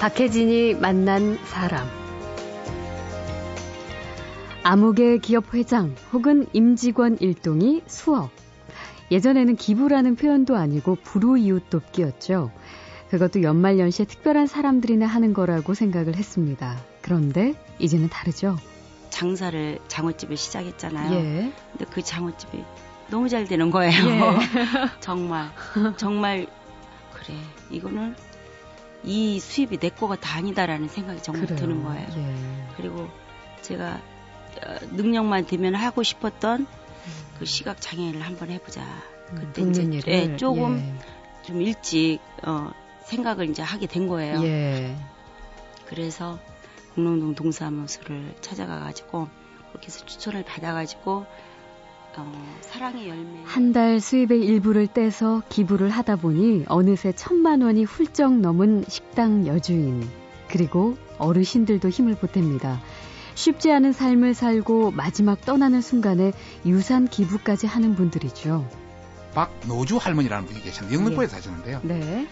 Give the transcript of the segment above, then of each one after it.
박혜진이 만난 사람. 암흑의 기업 회장 혹은 임직원 일동이 수억. 예전에는 기부라는 표현도 아니고 불우이웃 돕기였죠. 그것도 연말연시에 특별한 사람들이나 하는 거라고 생각을 했습니다. 그런데 이제는 다르죠. 장사를 장어집을 시작했잖아요. 예. 근데 그 장어집이 너무 잘 되는 거예요. 예. 정말 정말 그래 이거는 이 수입이 내 거가 다 아니다라는 생각이 정말 그래요. 드는 거예요. 예. 그리고 제가 어, 능력만 되면 하고 싶었던 그 시각 장애인을 한번 해보자. 그때 이제 돕는 일을 예, 조금 좀 일찍 어, 생각을 이제 하게 된 거예요. 예. 예. 그래서 공릉동 동사무소를 찾아가가지고 그렇게 해서 추천을 받아가지고 어, 사랑의 열매 한 달 수입의 일부를 떼서 기부를 하다 보니 어느새 천만 원이 훌쩍 넘은 식당 여주인 그리고 어르신들도 힘을 보탭니다. 쉽지 않은 삶을 살고 마지막 떠나는 순간에 유산 기부까지 하는 분들이죠. 박노주 할머니라는 분이 계셨는데 영등포에 예. 사셨는데요. 네.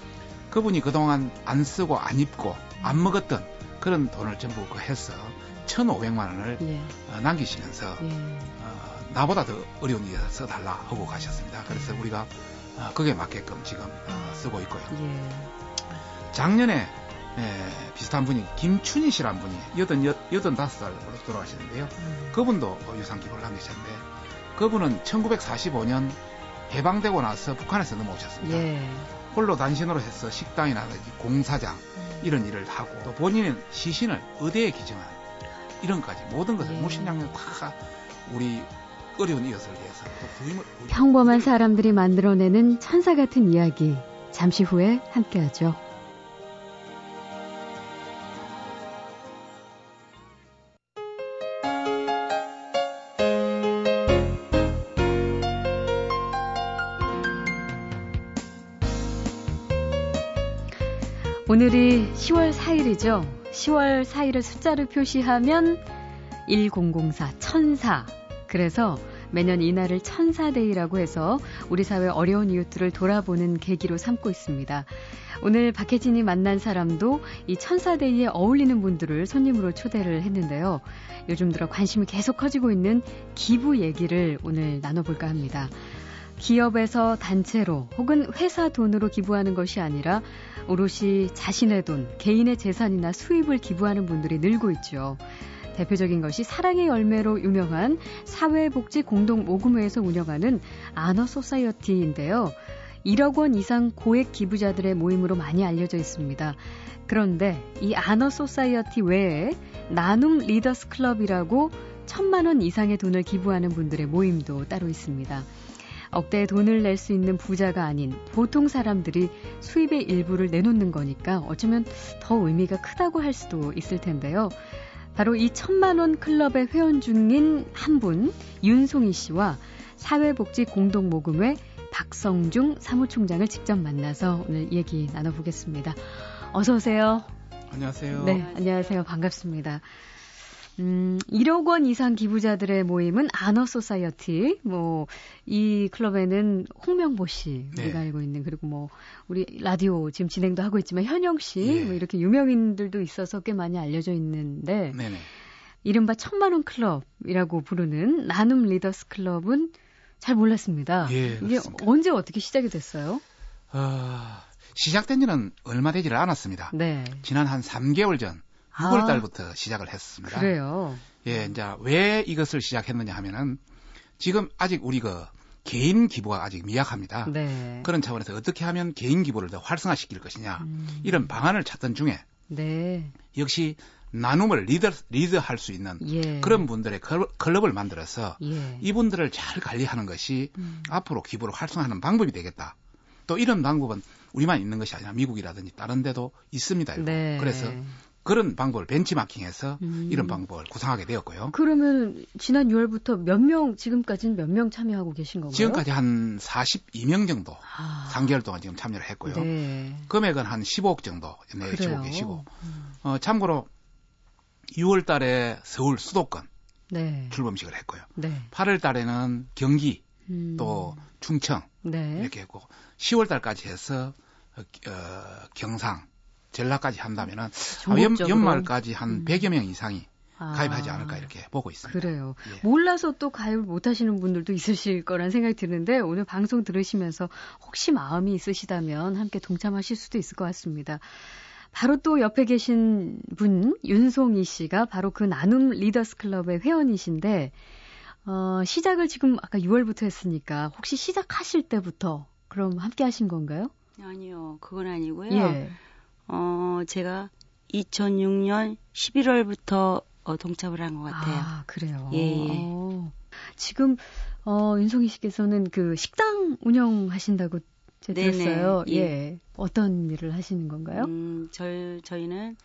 그분이 그동안 안 쓰고 안 입고 안 먹었던 그런 돈을 전부 그 해서 1,500만 원을 예. 어, 남기시면서 예. 어, 나보다 더 어려운 일에 써달라 하고 가셨습니다. 그래서 우리가 어, 그게 맞게끔 지금 어, 쓰고 있고요. 예. 작년에 에, 비슷한 분이 김춘희 씨라는 분이 여든 여, 여든 다섯 살로 돌아가셨는데요. 음. 그분도 어, 유산 기부를 남기셨는데 그분은 1945년 해방되고 나서 북한에서 넘어오셨습니다. 예. 홀로 단신으로 해서 식당이라든지 공사장 이런 일을 하고 또 본인은 시신을 의대에 기증한 이런 까지 모든 것을 예. 무심양면 다 우리 어려운 이웃을 위해서 또 부임을 부임- 평범한 사람들이 만들어내는 천사 같은 이야기. 잠시 후에 함께하죠. 오늘이 10월 4일이죠. 10월 4일을 숫자로 표시하면 1004 천사. 그래서 매년 이날을 천사데이라고 해서 우리 사회 어려운 이웃들을 돌아보는 계기로 삼고 있습니다. 오늘 박혜진이 만난 사람도 이 천사데이에 어울리는 분들을 손님으로 초대를 했는데요. 요즘 들어 관심이 계속 커지고 있는 기부 얘기를 오늘 나눠볼까 합니다. 기업에서 단체로 혹은 회사 돈으로 기부하는 것이 아니라 오롯이 자신의 돈, 개인의 재산이나 수입을 기부하는 분들이 늘고 있죠. 대표적인 것이 사랑의 열매로 유명한 사회복지 공동 모금회에서 운영하는 아너 소사이어티인데요. 1억 원 이상 고액 기부자들의 모임으로 많이 알려져 있습니다. 그런데 이 아너 소사이어티 외에 나눔 리더스 클럽이라고 천만 원 이상의 돈을 기부하는 분들의 모임도 따로 있습니다. 억대의 돈을 낼 수 있는 부자가 아닌 보통 사람들이 수입의 일부를 내놓는 거니까 어쩌면 더 의미가 크다고 할 수도 있을 텐데요. 바로 이 천만 원 클럽의 회원 중인 한 분, 윤송희 씨와 사회복지 공동모금회 박성중 사무총장을 직접 만나서 오늘 얘기 나눠보겠습니다. 어서 오세요. 안녕하세요. 네, 안녕하세요. 반갑습니다. 음, 1억 원 이상 기부자들의 모임은 아너 소사이어티. 뭐, 이 클럽에는 홍명보 씨, 네. 우리가 알고 있는, 그리고 뭐, 우리 라디오 지금 진행도 하고 있지만, 현영 씨, 예. 뭐 이렇게 유명인들도 있어서 꽤 많이 알려져 있는데, 네네. 이른바 천만원 클럽이라고 부르는 나눔 리더스 클럽은 잘 몰랐습니다. 예, 이게 그렇습니다. 언제 어떻게 시작이 됐어요? 어, 시작된 지는 얼마 되지를 않았습니다. 네. 지난 한 3개월 전 6월 달부터 시작을 했습니다. 아. 그래요. 예, 이제 왜 이것을 시작했느냐 하면은 지금 아직 우리 그 개인 기부가 아직 미약합니다. 네. 그런 차원에서 어떻게 하면 개인 기부를 더 활성화시킬 것이냐 음, 이런 방안을 찾던 중에 네. 역시 나눔을 리더 리드할 수 있는 예. 그런 분들의 클- 클럽을 만들어서 예. 이분들을 잘 관리하는 것이 음. 앞으로 기부를 활성화하는 방법이 되겠다. 또 이런 방법은 우리만 있는 것이 아니라 미국이라든지 다른 데도 있습니다. 네. 그래서 그런 방법을 벤치마킹해서 음. 이런 방법을 구상하게 되었고요. 그러면 지난 6월부터 몇 명 지금까지는 몇 명 참여하고 계신 건가요? 지금까지 한 42명 정도 아, 3개월 동안 지금 참여를 했고요. 네. 금액은 한 15억 정도 내주고. 계시고 음, 어, 참고로 6월 달에 서울 수도권 네. 출범식을 했고요. 네. 8월 달에는 경기 음, 또 충청 네. 이렇게 했고 10월 달까지 해서 어, 어, 경상 전락까지 한다면은 전국적으로. 연, 말까지 한 음. 100여 명 이상이 아, 가입하지 않을까 이렇게 보고 있습니다. 그래요. 예. 몰라서 또 가입을 못 하시는 분들도 있으실 거란 생각이 드는데 오늘 방송 들으시면서 혹시 마음이 있으시다면 함께 동참하실 수도 있을 것 같습니다. 바로 또 옆에 계신 분 윤송희 씨가 바로 그 나눔 리더스 클럽의 회원이신데 어, 시작을 지금 아까 6월부터 했으니까 혹시 시작하실 때부터 그럼 함께 하신 건가요? 아니요, 그건 아니고요. 예. 어, 제가 2006년 11월부터 어, 동참을 한 것 같아요. 아, 그래요. 예, 예. 어, 지금 어, 윤송희 씨께서는 그 식당 운영하신다고 제가 네네, 들었어요. 예. 예. 어떤 일을 하시는 건가요? 음, 저희, 저희는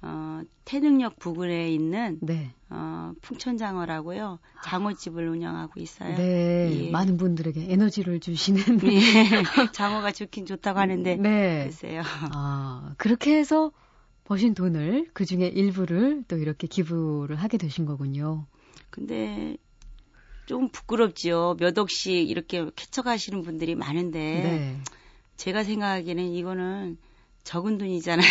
어, 태능역 부근에 있는 네. 어, 풍천장어라고요. 장어집을 운영하고 있어요. 네. 예. 많은 분들에게 에너지를 주시는. 예, 장어가 좋긴 좋다고 하는데 네. 글쎄요. 아, 그렇게 해서 버신 돈을 그 중에 일부를 또 이렇게 기부를 하게 되신 거군요. 근데 좀 부끄럽지요. 몇 억씩 이렇게 캐쳐가시는 분들이 많은데 네. 제가 생각하기에는 이거는 적은 돈이잖아요.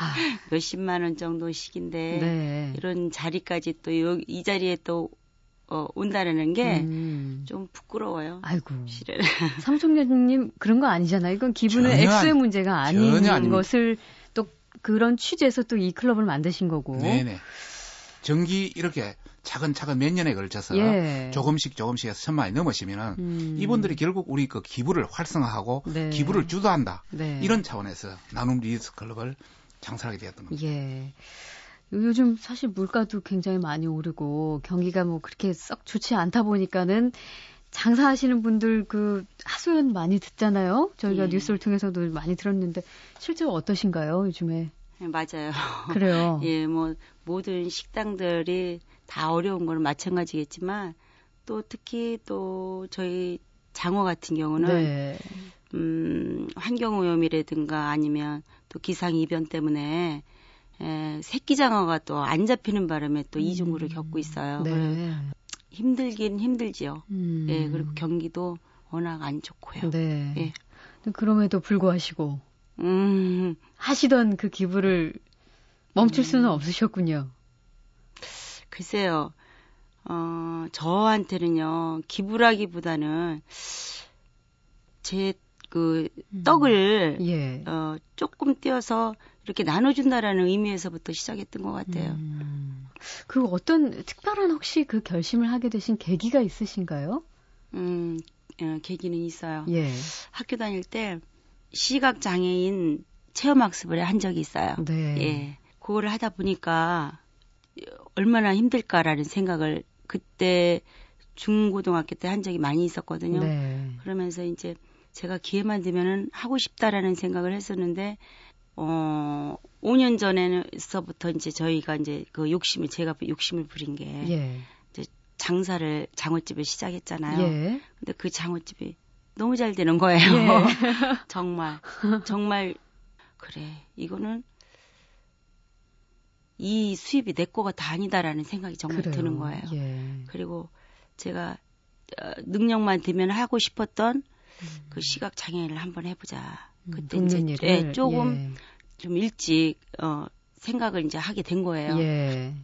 아, 몇십만 원 정도씩인데 네. 이런 자리까지 또 이 자리에 또 어, 온다라는 게좀 음. 부끄러워요. 아이고. 실은. 사무총장님 그런 거 아니잖아요. 이건 기부는 전혀 액수의 문제가 아닌. 것을 또 그런 취지에서 또 이 클럽을 만드신 거고. 네네. 정기 이렇게 차근차근 몇 년에 걸쳐서 예. 조금씩 조금씩 해서 천만이 넘으시면은 음. 이분들이 결국 우리 그 기부를 활성화하고 네. 기부를 주도한다. 네. 이런 차원에서 나눔 리더스 클럽을 창설하게 되었던 겁니다. 예. 요즘 사실 물가도 굉장히 많이 오르고 경기가 뭐 그렇게 썩 좋지 않다 보니까는 장사하시는 분들 그 하소연 많이 듣잖아요. 저희가 예. 뉴스를 통해서도 많이 들었는데 실제로 어떠신가요, 요즘에? 네, 맞아요. 그래요. 예, 뭐 모든 식당들이 다 어려운 거는 마찬가지겠지만 또 특히 또 저희 장어 같은 경우는 네. 음, 환경 오염이라든가 아니면 또 기상 이변 때문에 에, 새끼 장어가 또 안 잡히는 바람에 또 이중구를 겪고 있어요. 네. 힘들긴 힘들지요. 음. 예, 그리고 경기도 워낙 안 좋고요. 네. 예. 그럼에도 불구하시고 음, 하시던 그 기부를 멈출 수는 음. 없으셨군요. 글쎄요. 어, 저한테는요, 기부라기보다는 제그 떡을 예. 어, 조금 띄어서 이렇게 나눠준다라는 의미에서부터 시작했던 것 같아요. 음. 그 어떤 특별한 혹시 그 결심을 하게 되신 계기가 있으신가요? 음, 어, 계기는 있어요. 예. 학교 다닐 때 시각 장애인 체험 학습을 한 적이 있어요. 네. 예. 그거를 하다 보니까 얼마나 힘들까라는 생각을 그때 중고등학교 때 한 적이 많이 있었거든요. 네. 그러면서 이제 제가 기회만 되면은 하고 싶다라는 생각을 했었는데 어 5년 전에서부터 이제 저희가 이제 그 욕심이 제가 욕심을 부린 게 예. 장사를 장어집을 시작했잖아요. 예. 근데 그 장어집이 너무 잘 되는 거예요. 예. 정말 정말 그래 이거는 이 수입이 내 거가 다 아니다라는 생각이 정말 그래요. 드는 거예요. 예. 그리고 제가 어, 능력만 되면 하고 싶었던 음. 그 시각 장애인을 한번 해보자. 그때 돕는 이제 일을 예, 조금 좀 일찍 어 생각을 이제 하게 된 거예요. 예. 예.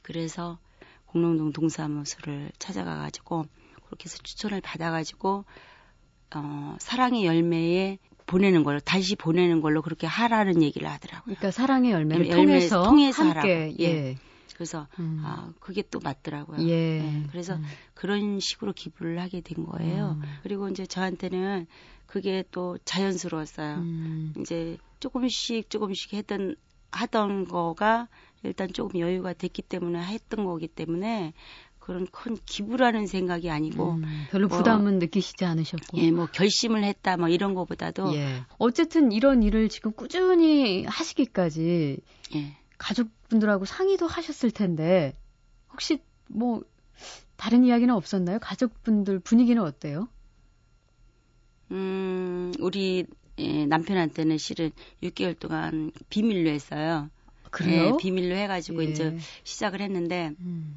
그래서 공릉동 동사무소를 찾아가 가지고 그렇게 해서 추천을 받아 가지고 어 사랑의 열매에 보내는 걸로 다시 보내는 걸로 그렇게 하라는 얘기를 하더라고요. 그러니까 사랑의 열매를 열매 통해서, 통해서 함께 하라고. 예. 예. 그래서 음. 아 그게 또 맞더라고요. 예. 예, 그래서 음. 그런 식으로 기부를 하게 된 거예요. 음. 그리고 이제 저한테는 그게 또 자연스러웠어요. 음. 이제 조금씩 조금씩 했던 하던 거가 일단 조금 여유가 됐기 때문에 했던 거기 때문에 그런 큰 기부라는 생각이 아니고 음, 별로 뭐, 부담은 느끼시지 않으셨고. 예 뭐 결심을 했다 뭐 이런 거보다도 예. 어쨌든 이런 일을 지금 꾸준히 하시기까지 예. 가족분들하고 상의도 하셨을 텐데 혹시 뭐 다른 이야기는 없었나요? 가족분들 분위기는 어때요? 음 우리 예, 남편한테는 실은 6개월 동안 비밀로 했어요. 그래요? 예, 비밀로 해가지고 예. 이제 시작을 했는데 음.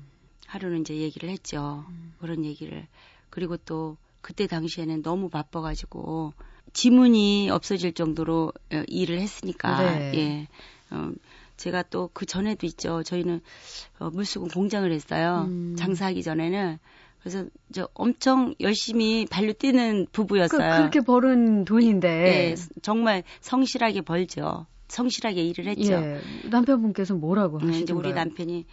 하루는 이제 얘기를 했죠. 그런 얘기를. 그리고 또 그때 당시에는 너무 바빠가지고 지문이 없어질 정도로 어, 일을 했으니까 네. 예. 어, 제가 또 그 전에도 있죠. 저희는 어, 물수건 공장을 했어요. 음. 장사하기 전에는 그래서 저 엄청 열심히 발로 뛰는 그, 부부였어요. 그렇게 벌은 돈인데. 예, 정말 성실하게 벌죠. 성실하게 일을 했죠. 예, 남편분께서 뭐라고 음, 하시던가요? 이제 우리 남편이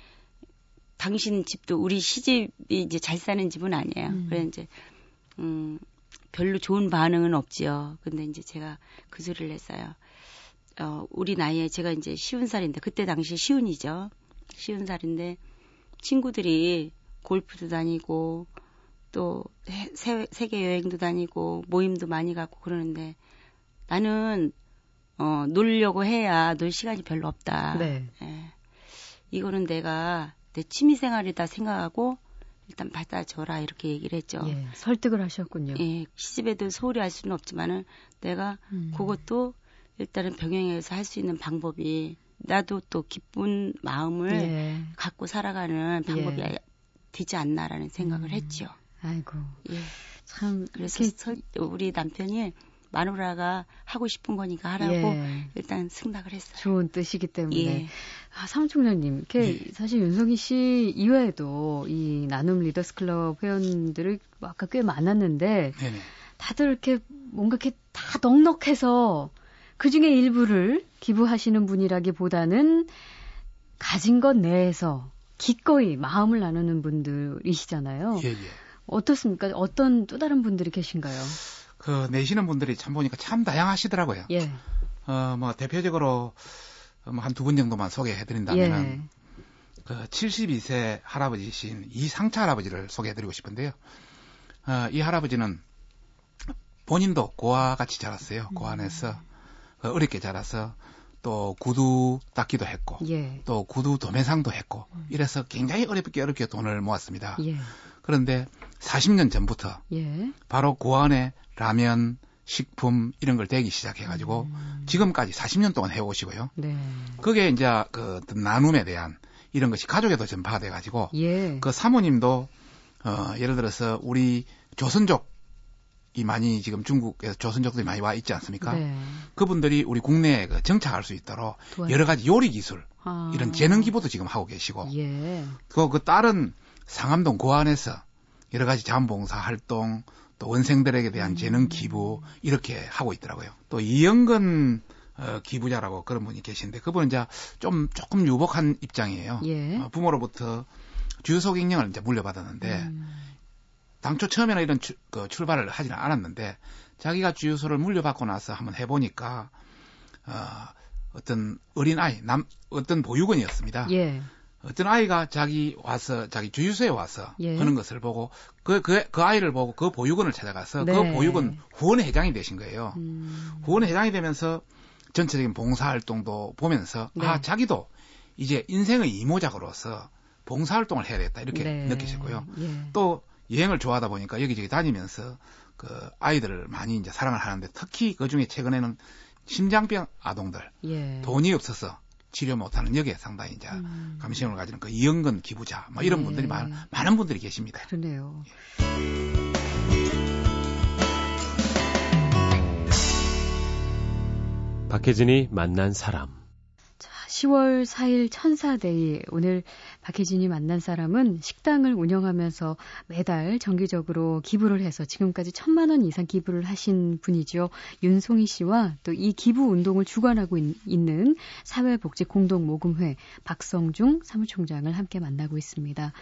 당신 집도 우리 시집이 이제 잘 사는 집은 아니에요. 음. 그래 이제 음 별로 좋은 반응은 없지요. 근데 이제 제가 그 소리를 했어요. 어 우리 나이에 제가 이제 쉬운 살인데 그때 당시 쉬운이죠. 쉬운 살인데 친구들이 골프도 다니고 또 해- 세, 세계 여행도 다니고 모임도 많이 가고 그러는데 나는 어 놀려고 해야 놀 시간이 별로 없다. 네. 예. 이거는 내가 내 취미 생활이다 생각하고 일단 받아줘라 이렇게 얘기를 했죠. 예, 설득을 하셨군요. 예, 시집애도 소홀히 할 수는 없지만은 내가 음. 그것도 일단은 병행해서 할 수 있는 방법이 나도 또 기쁜 마음을 예. 갖고 살아가는 방법이 예. 되지 않나라는 생각을 음. 했죠. 아이고, 예. 참. 그래서 이렇게- 설- 우리 남편이 마누라가 하고 싶은 거니까 하라고 예, 일단 승낙을 했어요. 좋은 뜻이기 때문에. 예. 아, 사무총장님, 이렇게 예. 사실 윤성희 씨 이외에도 이 나눔 리더스 클럽 회원들이 아까 꽤 많았는데 네네. 다들 이렇게 뭔가 이렇게 다 넉넉해서 그 중에 일부를 기부하시는 분이라기보다는 가진 것 내에서 기꺼이 마음을 나누는 분들이시잖아요. 예, 예. 어떻습니까? 어떤 또 다른 분들이 계신가요? 그 내시는 분들이 참 보니까 참 다양하시더라고요. 예. 어, 뭐 대표적으로 뭐 한 두 분 정도만 소개해 드린다면은 예. 그 72세 할아버지신 이상차 할아버지를 소개해 드리고 싶은데요. 어, 이 할아버지는 본인도 고아 같이 자랐어요. 음. 고안에서 그 어렵게 자라서 또 구두 닦기도 했고 예. 또 구두 도매상도 했고 이래서 굉장히 어렵게 어렵게 돈을 모았습니다. 예. 그런데 40년 전부터 예. 바로 고안에 라면, 식품 이런 걸 대기 시작해 가지고 음. 지금까지 40년 동안 해 오시고요. 네. 그게 이제 그 나눔에 대한 이런 것이 가족에도 전파가 돼가지고 예. 그 사모님도 어 예를 들어서 우리 조선족 이 많이 지금 중국에서 조선족들이 많이 와 있지 않습니까? 네. 그분들이 우리 국내에 그 정착할 수 있도록 도와주- 여러 가지 요리 기술 아. 이런 재능 기부도 지금 하고 계시고 예. 그, 그 다른 상암동 고안에서 여러 가지 자원봉사 활동, 또 원생들에게 대한 재능 기부, 이렇게 하고 있더라고요. 또 이영근 어, 기부자라고 그런 분이 계신데, 그분은 이제 좀, 조금 유복한 입장이에요. 예. 어, 부모로부터 주유소 경영을 이제 물려받았는데, 음. 당초 처음에는 이런 출, 그 출발을 하지는 않았는데, 자기가 주유소를 물려받고 나서 한번 해보니까, 어, 어떤 어린 아이, 남, 어떤 보육원이었습니다. 예. 어떤 아이가 자기 와서 자기 주유소에 와서 예. 하는 것을 보고 그, 그, 그 아이를 보고 그 보육원을 찾아가서 그 네. 보육원 후원회장이 되신 거예요. 음. 후원회장이 되면서 전체적인 봉사활동도 보면서 네. 아 자기도 이제 인생의 이모작으로서 봉사활동을 해야 되겠다 이렇게 네. 느끼셨고요. 예. 또 여행을 좋아하다 보니까 여기저기 다니면서 그 아이들을 많이 이제 사랑을 하는데 특히 그 중에 최근에는 심장병 아동들 예. 돈이 없어서 치료 못하는 여기에 상당히 이제 음. 감시형을 가지는 그 이영근 기부자 뭐 이런 네. 분들이 많, 많은 분들이 계십니다. 그러네요. 박혜진이 만난 사람. 자, 10월 4일 천사데이. 오늘 박혜진이 만난 사람은 식당을 운영하면서 매달 정기적으로 기부를 해서 지금까지 천만 원 이상 기부를 하신 분이죠. 윤송희 씨와 또 이 기부 운동을 주관하고 있, 는 사회복지 공동 모금회 박성중 사무총장을 함께 만나고 있습니다.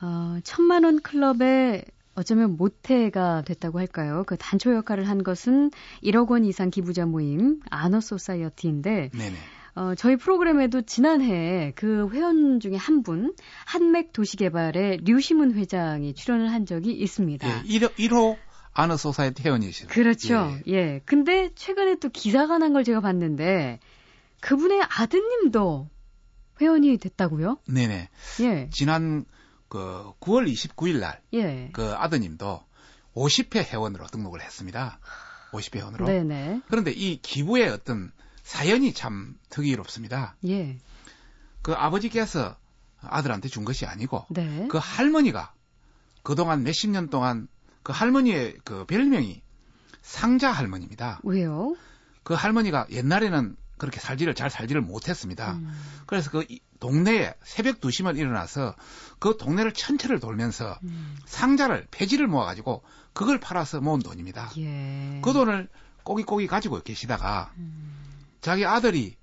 어, 천만 원 클럽의 어쩌면 모태가 됐다고 할까요? 그 단초 역할을 한 것은 1억 원 이상 기부자 모임 아너 소사이어티인데 네네. 어, 저희 프로그램에도 지난해 그 회원 중에 한 분, 한맥 도시개발의 류시문 회장이 출연을 한 적이 있습니다. 예, 1호, 1호 아너 소사이티 회원이시죠. 그렇죠. 예. 예. 근데 최근에 또 기사가 난 걸 제가 봤는데 그분의 아드님도 회원이 됐다고요? 네네. 예. 지난 그 9월 29일 날그 예. 아드님도 50회 회원으로 등록을 했습니다. 50회 회원으로. 네네. 그런데 이 기부의 어떤 사연이 참 특이롭습니다. 예. 그 아버지께서 아들한테 준 것이 아니고 네. 그 할머니가 그동안 몇십 년 동안 그 할머니의 그 별명이 상자 할머니입니다. 왜요? 그 할머니가 옛날에는 그렇게 살지를 잘 살지를 못했습니다. 음. 그래서 그 이- 동네에 새벽 2시만 일어나서 그 동네를 천천히를 돌면서 음. 상자를 폐지를 모아가지고 그걸 팔아서 모은 돈입니다. 예. 그 돈을 꼬기꼬기 가지고 계시다가 음. 자기 아들이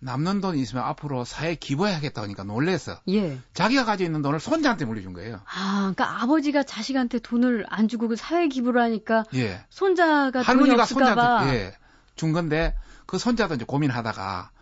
남는 돈이 있으면 앞으로 사회에 기부해야겠다 하니까 놀래서 예. 자기가 가지고 있는 돈을 손자한테 물려준 거예요. 아, 그러니까 아버지가 자식한테 돈을 안 주고 그 사회 기부를 하니까 예. 손자가 할머니가. 손자한테 예, 준 건데 그 손자도 이제 고민하다가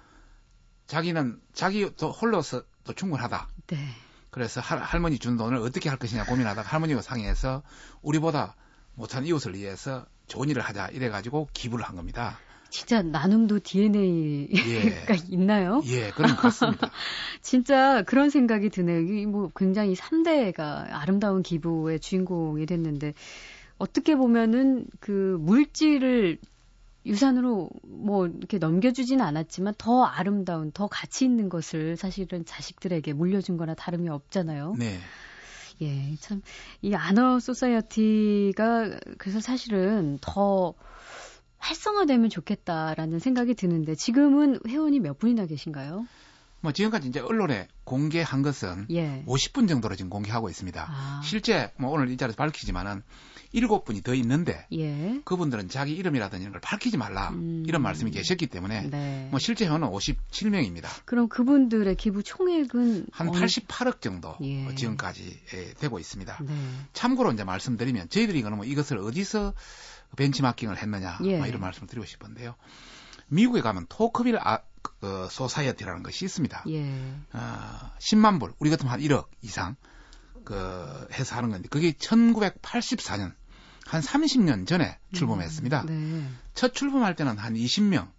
자기는 자기 또 홀로서 또 충분하다. 네. 그래서 할, 할머니 준 돈을 어떻게 할 것이냐 고민하다가 할머니가 상의해서 우리보다 못한 이웃을 위해서 좋은 일을 하자 이래가지고 기부를 한 겁니다. 진짜 나눔도 DNA가 예. 있나요? 예, 그런 것 같습니다. 진짜 그런 생각이 드네요. 이뭐 굉장히 3대가 아름다운 기부의 주인공이 됐는데 어떻게 보면은 그 물질을 유산으로 뭐 이렇게 넘겨주지는 않았지만 더 아름다운, 더 가치 있는 것을 사실은 자식들에게 물려준 거나 다름이 없잖아요. 네. 예, 참, 이 아너 소사이어티가 그래서 사실은 더 활성화되면 좋겠다라는 생각이 드는데 지금은 회원이 몇 분이나 계신가요? 뭐 지금까지 이제 언론에 공개한 것은 예. 50분 정도로 지금 공개하고 있습니다. 아, 실제 뭐 오늘 이 자리에서 밝히지만은 7분이 더 있는데 예. 그분들은 자기 이름이라든지 이런 걸 밝히지 말라 음. 이런 말씀이 계셨기 때문에 네. 뭐 실제 회원은 57명입니다. 그럼 그분들의 기부 총액은 한 어느- 88억 정도 예. 어, 지금까지 예, 되고 있습니다. 네. 참고로 이제 말씀드리면 저희들이 그러면 이것을 어디서 벤치마킹을 했느냐 예. 뭐 이런 말씀을 드리고 싶은데요. 미국에 가면 토크빌 아, 그, 소사이어티라는 것이 있습니다. 예. 어, 10만 불, 우리 같으면 한 1억 이상 그 해서 하는 건데 그게 1984년 한 30년 전에 출범했습니다. 네. 첫 출범할 때는 한 20명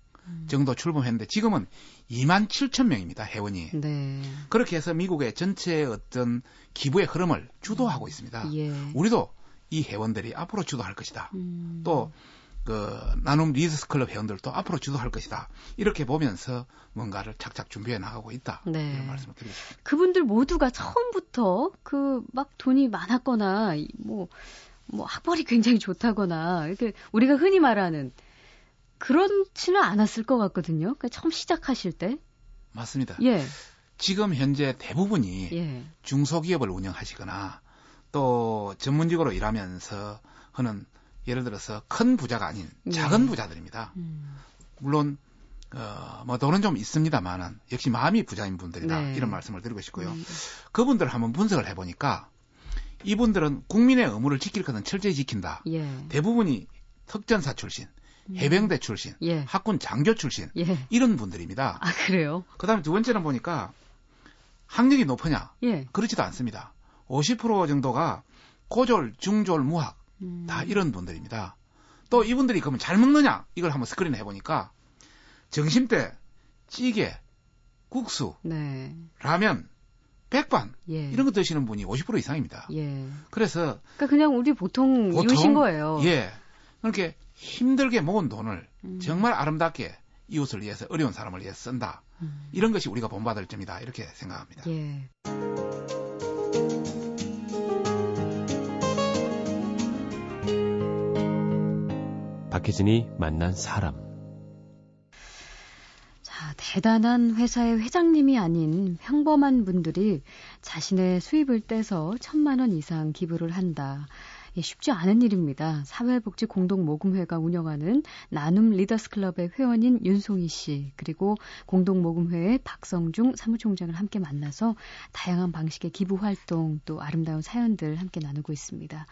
정도 출범했는데 지금은 2만 7천 명입니다 회원이. 네. 그렇게 해서 미국의 전체 어떤 기부의 흐름을 주도하고 있습니다. 예. 우리도 이 회원들이 앞으로 주도할 것이다. 음. 또, 그, 나눔 리드스 클럽 회원들도 앞으로 주도할 것이다. 이렇게 보면서 뭔가를 착착 준비해 나가고 있다. 네. 이런 말씀을 드리고 싶습니다. 그분들 모두가 처음부터 그 막 돈이 많았거나 이 뭐, 뭐 학벌이 굉장히 좋다거나 이렇게 우리가 흔히 말하는 그렇지는 않았을 것 같거든요. 그러니까 처음 시작하실 때. 맞습니다. 예. 지금 현재 대부분이 예. 중소기업을 운영하시거나 또 전문직으로 일하면서 하는 예를 들어서 큰 부자가 아닌 예. 작은 부자들입니다. 음. 물론 어, 뭐 돈은 좀 있습니다만은 역시 마음이 부자인 분들이다 네. 이런 말씀을 드리고 싶고요. 음. 그분들 한번 분석을 해보니까 이분들은 국민의 의무를 지킬 것은 철저히 지킨다. 예. 대부분이 특전사 출신, 해병대 출신, 예. 학군 장교 출신 예. 이런 분들입니다. 아, 그래요? 그다음에 두 번째는 보니까 학력이 높으냐? 예. 그렇지도 않습니다. 50% 정도가 고졸, 중졸, 무학 음. 다 이런 분들입니다. 또 이분들이 그러면 잘 먹느냐? 이걸 한번 스크린 해보니까 점심 때 찌개, 국수, 네. 라면, 백반 예. 이런 거 드시는 분이 50% 이상입니다. 예. 그래서 그러니까 그냥 우리 보통, 보통 이웃인 거예요. 예 그렇게 힘들게 모은 돈을 음. 정말 아름답게 이웃을 위해서 어려운 사람을 위해서 쓴다. 음. 이런 것이 우리가 본받을 점이다. 이렇게 생각합니다. 예. 박혜진이 만난 사람. 자, 대단한 회사의 회장님이 아닌 평범한 분들이 자신의 수입을 떼서 천만 원 이상 기부를 한다. 예, 쉽지 않은 일입니다. 사회복지공동모금회가 운영하는 나눔 리더스 클럽의 회원인 윤송희 씨, 그리고 공동모금회의 박성중 사무총장을 함께 만나서 다양한 방식의 기부 활동 또 아름다운 사연들 함께 나누고 있습니다.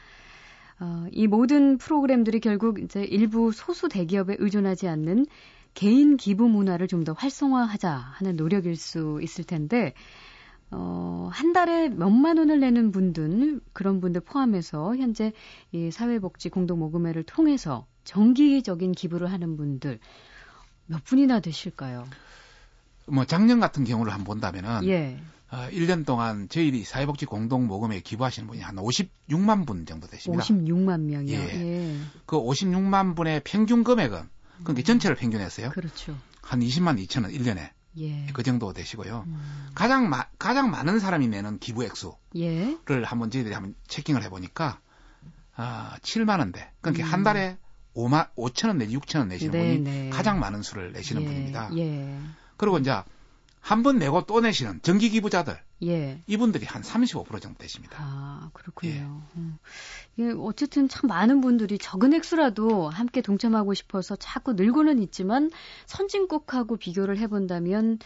어, 이 모든 프로그램들이 결국 이제 일부 소수 대기업에 의존하지 않는 개인 기부 문화를 좀 더 활성화하자 하는 노력일 수 있을 텐데, 어, 한 달에 몇만 원을 내는 분들, 그런 분들 포함해서 현재 이 사회복지 공동모금회를 통해서 정기적인 기부를 하는 분들 몇 분이나 되실까요? 뭐 작년 같은 경우를 한번 본다면은 예. 어, 1년 동안 저희 사회복지 공동 모금에 기부하시는 분이 한 56만 분 정도 되십니다. 56만 명이요. 예. 예. 그 56만 분의 평균 금액은 그러니까 전체를 평균했어요. 그렇죠. 한 20만 2천 원 1년에 예. 그 정도 되시고요. 음. 가장 마, 가장 많은 사람이 내는 기부 액수를 예. 한번 저희들이 한번 체킹을 해 보니까 아 7만 원대. 그러니까 음. 한 달에 5만 5천 원 내지 6천 원 내시는 네, 분이 네. 가장 많은 수를 내시는 예, 분입니다. 예. 그리고 이제 한 번 내고 또 내시는 정기 기부자들 예. 이분들이 한 35% 정도 되십니다. 아, 그렇군요. 예. 음. 예, 어쨌든 참 많은 분들이 적은 액수라도 함께 동참하고 싶어서 자꾸 늘고는 있지만 선진국하고 비교를 해본다면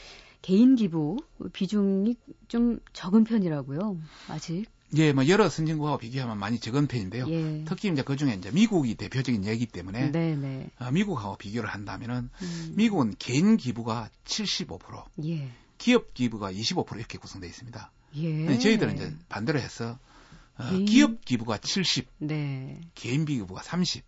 개인 기부 비중이 좀 적은 편이라고요. 아직. 예, 뭐 여러 선진국하고 비교하면 많이 적은 편인데요. 예. 특히 이제 그 중에 이제 미국이 대표적인 예기 때문에 네네. 어, 미국하고 비교를 한다면은 음. 미국은 개인 기부가 75%, 예. 기업 기부가 25% 이렇게 구성되어 있습니다. 예. 저희들은 이제 반대로 해서 어, 개인- 기업 기부가 70, 네. 개인 기부가 30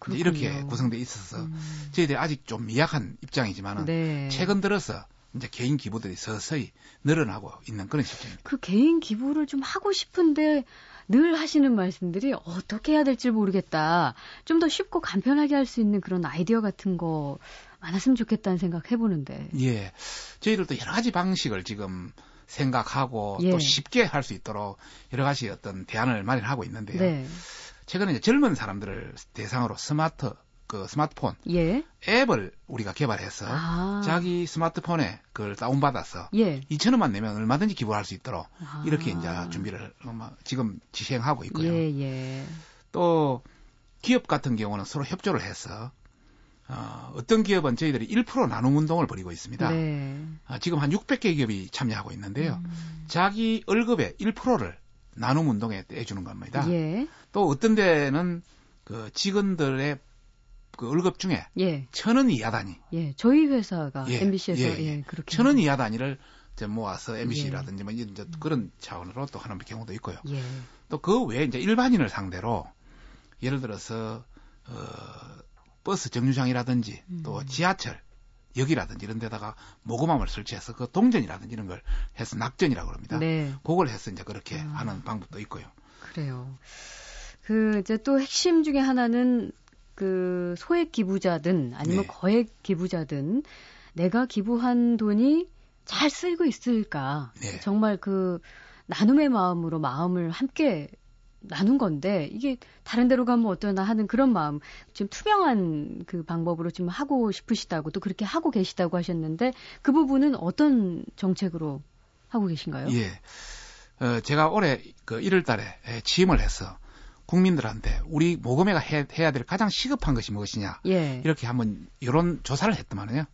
그렇군요. 이제 이렇게 구성되어 있어서 음. 저희들이 아직 좀 미약한 입장이지만은 네. 최근 들어서 이제 개인 기부들이 서서히 늘어나고 있는 그런 시점입니다. 그 개인 기부를 좀 하고 싶은데 늘 하시는 말씀들이 어떻게 해야 될지 모르겠다. 좀 더 쉽고 간편하게 할 수 있는 그런 아이디어 같은 거 많았으면 좋겠다는 생각 해보는데. 예. 저희들도 여러 가지 방식을 지금 생각하고 예. 또 쉽게 할 수 있도록 여러 가지 어떤 대안을 마련하고 있는데요. 네. 최근에 이제 젊은 사람들을 대상으로 스마트 그 스마트폰 예. 앱을 우리가 개발해서 아. 자기 스마트폰에 그걸 다운받아서 예. 2천 원만 내면 얼마든지 기부할 수 있도록 아. 이렇게 이제 준비를 지금 지행하고 있고요. 예, 예. 또 기업 같은 경우는 서로 협조를 해서 어, 어떤 기업은 저희들이 1% 나눔 운동을 벌이고 있습니다. 네. 아, 지금 한 600개 기업이 참여하고 있는데요. 음. 자기 월급의 1%를 나눔 운동에 떼주는 겁니다. 예. 또 어떤 데는 그 직원들의 그 월급 중에 예. 천원 이하 단위, 예. 저희 회사가 예, MBC에서 예, 예, 예. 그렇게. 천원 이하 단위를 이제 모아서 MBC라든지 예. 뭐 이런 이제 그런 차원으로 또 하는 경우도 있고요. 예. 또그 외에 이제 일반인을 상대로 예를 들어서 어, 버스 정류장이라든지 또 음. 지하철 역이라든지 이런 데다가 모금함을 설치해서 그 동전이라든지 이런 걸 해서 낙전이라고 그럽니다. 네. 그걸 해서 이제 그렇게 아. 하는 방법도 있고요. 그래요. 그 이제 또 핵심 중에 하나는 그 소액 기부자든 아니면 네. 거액 기부자든 내가 기부한 돈이 잘 쓰이고 있을까? 네. 정말 그 나눔의 마음으로 마음을 함께 나눈 건데 이게 다른 데로 가면 어떠나 하는 그런 마음 좀 투명한 그 방법으로 좀 하고 싶으시다고 또 그렇게 하고 계시다고 하셨는데 그 부분은 어떤 정책으로 하고 계신가요? 예. 어, 제가 올해 그 1월 달에 에, 취임을 해서 국민들한테 우리 모금회가 해, 해야 될 가장 시급한 것이 무엇이냐 예. 이렇게 한번 이런 조사를 했더만요.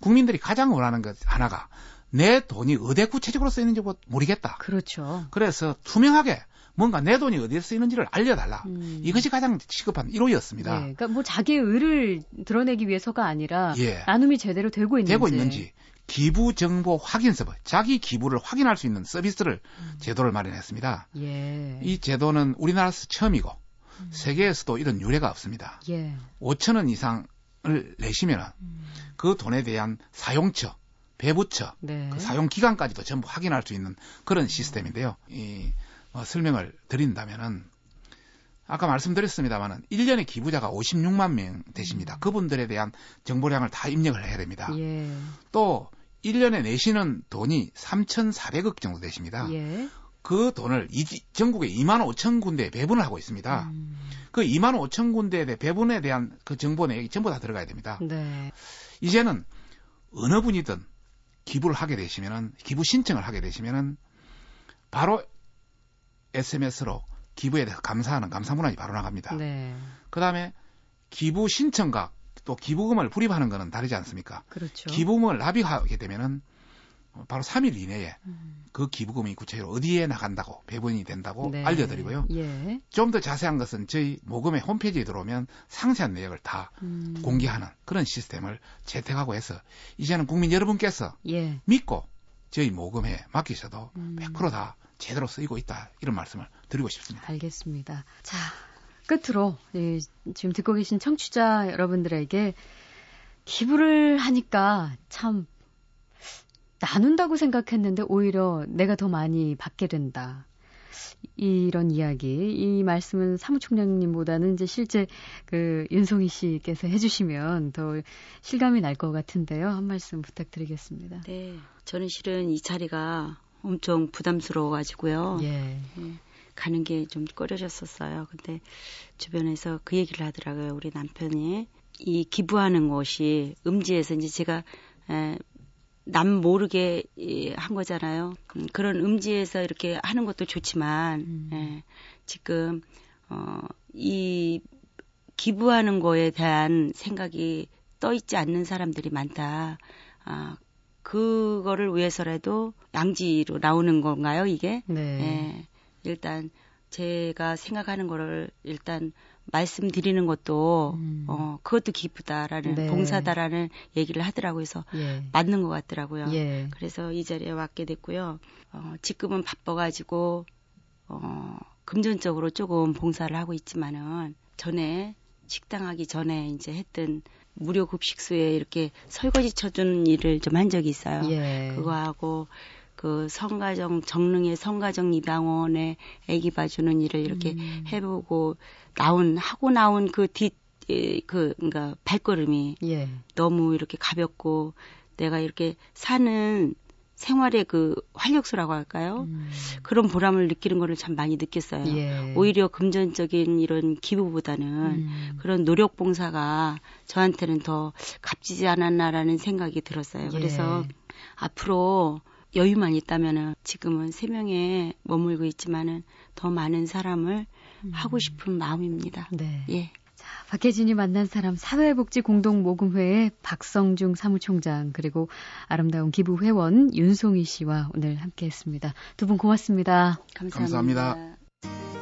국민들이 가장 원하는 것 하나가 내 돈이 어디에 구체적으로 쓰이는지 뭐 모르겠다. 그렇죠. 그래서 투명하게 뭔가 내 돈이 어디에 쓰이는지를 알려달라. 음. 이것이 가장 시급한 1호였습니다. 예, 그러니까 뭐 자기의 의를 드러내기 위해서가 아니라 예. 나눔이 제대로 되고 있는지. 되고 있는지 기부 정보 확인 서버, 자기 기부를 확인할 수 있는 서비스를 음. 제도를 마련했습니다. 예. 이 제도는 우리나라에서 처음이고 음. 세계에서도 이런 유례가 없습니다. 예. 5천 원 이상을 내시면 음. 그 돈에 대한 사용처, 배부처, 네. 그 사용 기간까지도 전부 확인할 수 있는 그런 시스템인데요. 이 어, 설명을 드린다면은 아까 말씀드렸습니다만은 1년에 기부자가 56만 명 되십니다. 그분들에 대한 정보량을 다 입력을 해야 됩니다. 음. 예. 또 1년에 내시는 돈이 3,400억 정도 되십니다. 예. 그 돈을 이, 전국에 2만 5천 군데에 배분을 하고 있습니다. 음. 그 2만 5천 군데에 대해 배분에 대한 그 정보 내역이 전부 다 들어가야 됩니다. 네. 이제는 어느 분이든 기부를 하게 되시면은 기부 신청을 하게 되시면은 바로 SMS로 기부에 대해서 감사하는 감사 문안이 바로 나갑니다. 네. 그다음에 기부 신청과 또 기부금을 불입하는 것은 다르지 않습니까? 그렇죠. 기부금을 납입하게 되면은 바로 3일 이내에 음. 그 기부금이 구체적으로 어디에 나간다고 배분이 된다고 네. 알려드리고요. 예. 좀 더 자세한 것은 저희 모금의 홈페이지에 들어오면 상세한 내역을 다 음. 공개하는 그런 시스템을 채택하고 해서 이제는 국민 여러분께서 예. 믿고 저희 모금에 맡기셔도 음. 100%다 제대로 쓰이고 있다 이런 말씀을 드리고 싶습니다. 알겠습니다. 자, 끝으로 이, 지금 듣고 계신 청취자 여러분들에게 기부를 하니까 참 나눈다고 생각했는데 오히려 내가 더 많이 받게 된다. 이런 이야기, 이 말씀은 사무총장님보다는 이제 실제 그 윤송희 씨께서 해주시면 더 실감이 날 것 같은데요. 한 말씀 부탁드리겠습니다. 네. 저는 실은 이 자리가 엄청 부담스러워가지고요. 예. 가는 게 좀 꺼려졌었어요. 근데 주변에서 그 얘기를 하더라고요. 우리 남편이 이 기부하는 것이 음지에서 이제 제가 에, 남 모르게 한 거잖아요. 음, 그런 음지에서 이렇게 하는 것도 좋지만 음. 예, 지금 어, 이 기부하는 거에 대한 생각이 떠 있지 않는 사람들이 많다. 아, 그거를 위해서라도 양지로 나오는 건가요, 이게? 네. 예, 일단 제가 생각하는 거를 일단 말씀드리는 것도 음. 어 그것도 기쁘다라는 네. 봉사다라는 얘기를 하더라고요. 그래서 예. 맞는 것 같더라고요. 예. 그래서 이 자리에 왔게 됐고요. 어 지금은 바빠가지고 어 금전적으로 조금 봉사를 하고 있지만은 전에 식당 하기 전에 이제 했던 무료 급식소에 이렇게 설거지 쳐주는 일을 좀 한 적이 있어요. 예. 그거 하고 그 성가정 정릉의 성가정 입양원에 아기 봐주는 일을 이렇게 음. 해보고 나온 하고 나온 그뒤그 그러니까 발걸음이 예. 너무 이렇게 가볍고 내가 이렇게 사는 생활의 그 활력소라고 할까요? 음. 그런 보람을 느끼는 거를 참 많이 느꼈어요. 예. 오히려 금전적인 이런 기부보다는 음. 그런 노력 봉사가 저한테는 더 값지지 않았나라는 생각이 들었어요. 예. 그래서 앞으로 여유만 있다면은 지금은 세 명에 머물고 있지만은 더 많은 사람을 음. 하고 싶은 마음입니다. 네. 예. 자, 박혜진이 만난 사람 사회복지공동모금회의 박성중 사무총장 그리고 아름다운 기부 회원 윤송희 씨와 오늘 함께했습니다. 두 분 고맙습니다. 감사합니다. 감사합니다.